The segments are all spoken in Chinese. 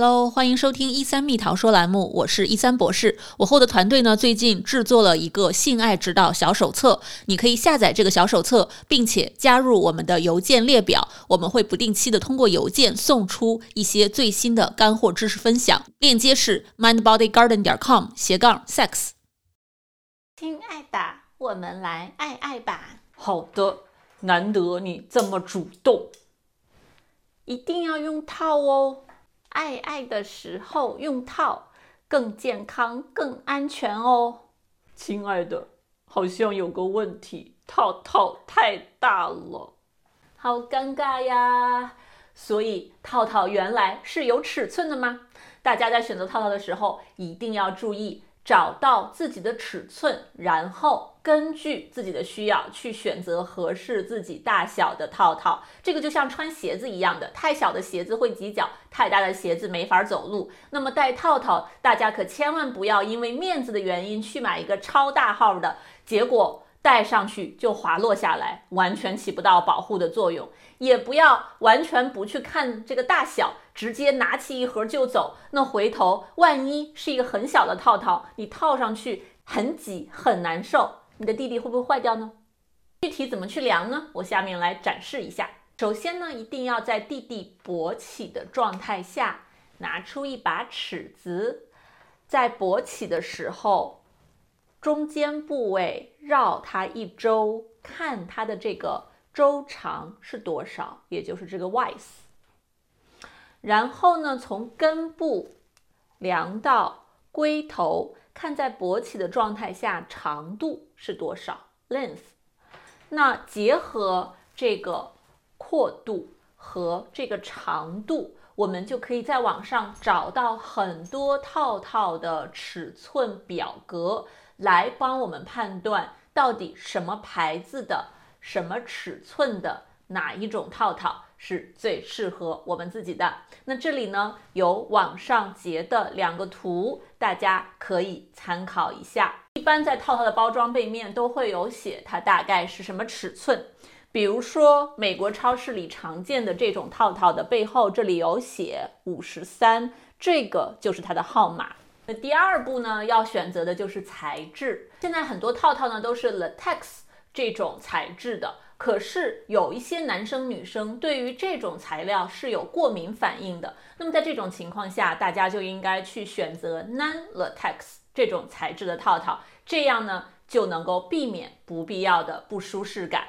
Hello，欢迎收听一三蜜桃说栏目，我是一三博士。我后的团队呢，最近制作了一个性爱指导小手册，你可以下载这个小手册，并且加入我们的邮件列表，我们会不定期的通过邮件送出一些最新的干货知识分享。链接是 mindbodygarden 点 com 斜杠 sex。亲爱的，我们来爱爱吧。好的，难得你这么主动，一定要用套哦。爱爱的时候用套更健康、更安全哦，亲爱的，好像有个问题，套套太大了，好尴尬呀。所以套套原来是有尺寸的吗？大家在选择套套的时候一定要注意。找到自己的尺寸，然后根据自己的需要去选择合适自己大小的套套。这个就像穿鞋子一样的，太小的鞋子会挤脚，太大的鞋子没法走路。那么戴套套，大家可千万不要因为面子的原因去买一个超大号的，结果。戴上去就滑落下来，完全起不到保护的作用。也不要完全不去看这个大小，直接拿起一盒就走。那回头万一是一个很小的套套，你套上去很挤很难受，你的弟弟会不会坏掉呢？具体怎么去量呢？我下面来展示一下。首先呢，一定要在弟弟勃起的状态下，拿出一把尺子，在勃起的时候。中间部位绕它一周，看它的这个周长是多少，也就是这个 wise。然后呢，从根部量到龟头，看在勃起的状态下长度是多少 length。那结合这个阔度和这个长度，我们就可以在网上找到很多套套的尺寸表格。来帮我们判断到底什么牌子的、什么尺寸的哪一种套套是最适合我们自己的。那这里呢有网上截的两个图，大家可以参考一下。一般在套套的包装背面都会有写它大概是什么尺寸，比如说美国超市里常见的这种套套的背后这里有写五十三，这个就是它的号码。那第二步呢，要选择的就是材质。现在很多套套呢都是 latex 这种材质的，可是有一些男生女生对于这种材料是有过敏反应的。那么在这种情况下，大家就应该去选择 non latex 这种材质的套套，这样呢就能够避免不必要的不舒适感。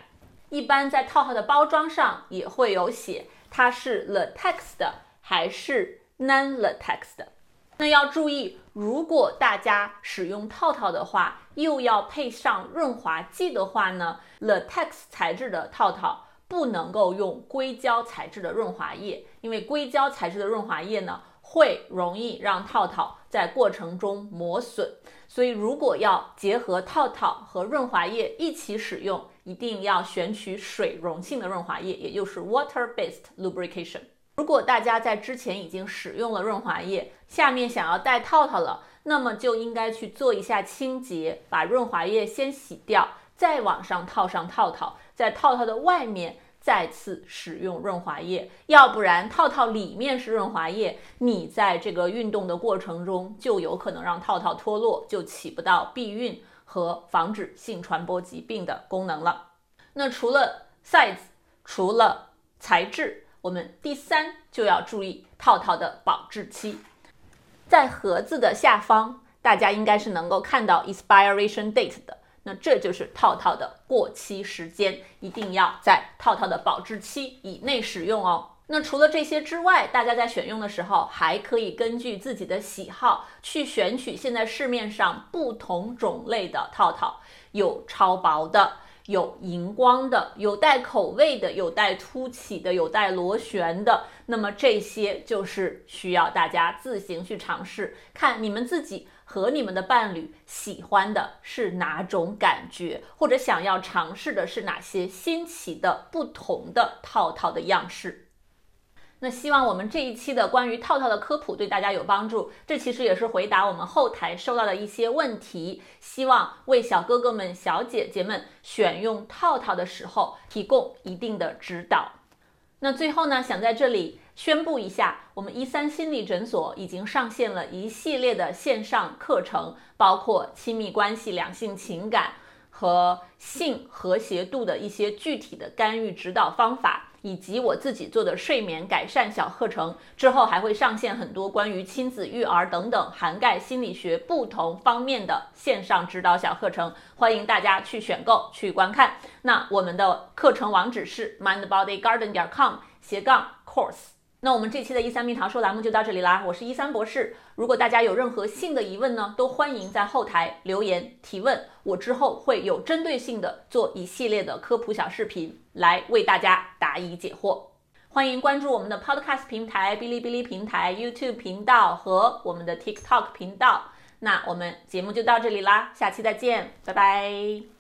一般在套套的包装上也会有写它是 latex 的还是 non latex 的。那要注意，如果大家使用套套的话，又要配上润滑剂的话呢，latex 材质的套套不能够用硅胶材质的润滑液，因为硅胶材质的润滑液呢会容易让套套在过程中磨损。所以，如果要结合套套和润滑液一起使用，一定要选取水溶性的润滑液，也就是 water-based lubrication。如果大家在之前已经使用了润滑液，下面想要戴套套了，那么就应该去做一下清洁，把润滑液先洗掉，再往上套上套套，在套套的外面再次使用润滑液，要不然套套里面是润滑液，你在这个运动的过程中就有可能让套套脱落，就起不到避孕和防止性传播疾病的功能了。那除了 size，除了材质。我们第三就要注意套套的保质期，在盒子的下方，大家应该是能够看到 expiration date 的，那这就是套套的过期时间，一定要在套套的保质期以内使用哦。那除了这些之外，大家在选用的时候，还可以根据自己的喜好去选取现在市面上不同种类的套套，有超薄的。有荧光的，有带口味的，有带凸起的，有带螺旋的。那么这些就是需要大家自行去尝试，看你们自己和你们的伴侣喜欢的是哪种感觉，或者想要尝试的是哪些新奇的、不同的套套的样式。那希望我们这一期的关于套套的科普对大家有帮助。这其实也是回答我们后台收到的一些问题，希望为小哥哥们、小姐姐们选用套套的时候提供一定的指导。那最后呢，想在这里宣布一下，我们一三心理诊所已经上线了一系列的线上课程，包括亲密关系、两性情感和性和谐度的一些具体的干预指导方法。以及我自己做的睡眠改善小课程，之后还会上线很多关于亲子育儿等等，涵盖心理学不同方面的线上指导小课程，欢迎大家去选购去观看。那我们的课程网址是 mindbodygarden 点 com 斜杠 course。那我们这期的一三蜜桃说栏目就到这里啦，我是一三博士。如果大家有任何性的疑问呢，都欢迎在后台留言提问，我之后会有针对性的做一系列的科普小视频来为大家答疑解惑。欢迎关注我们的 Podcast 平台、哔哩哔哩平台、YouTube 频道和我们的 TikTok 频道。那我们节目就到这里啦，下期再见，拜拜。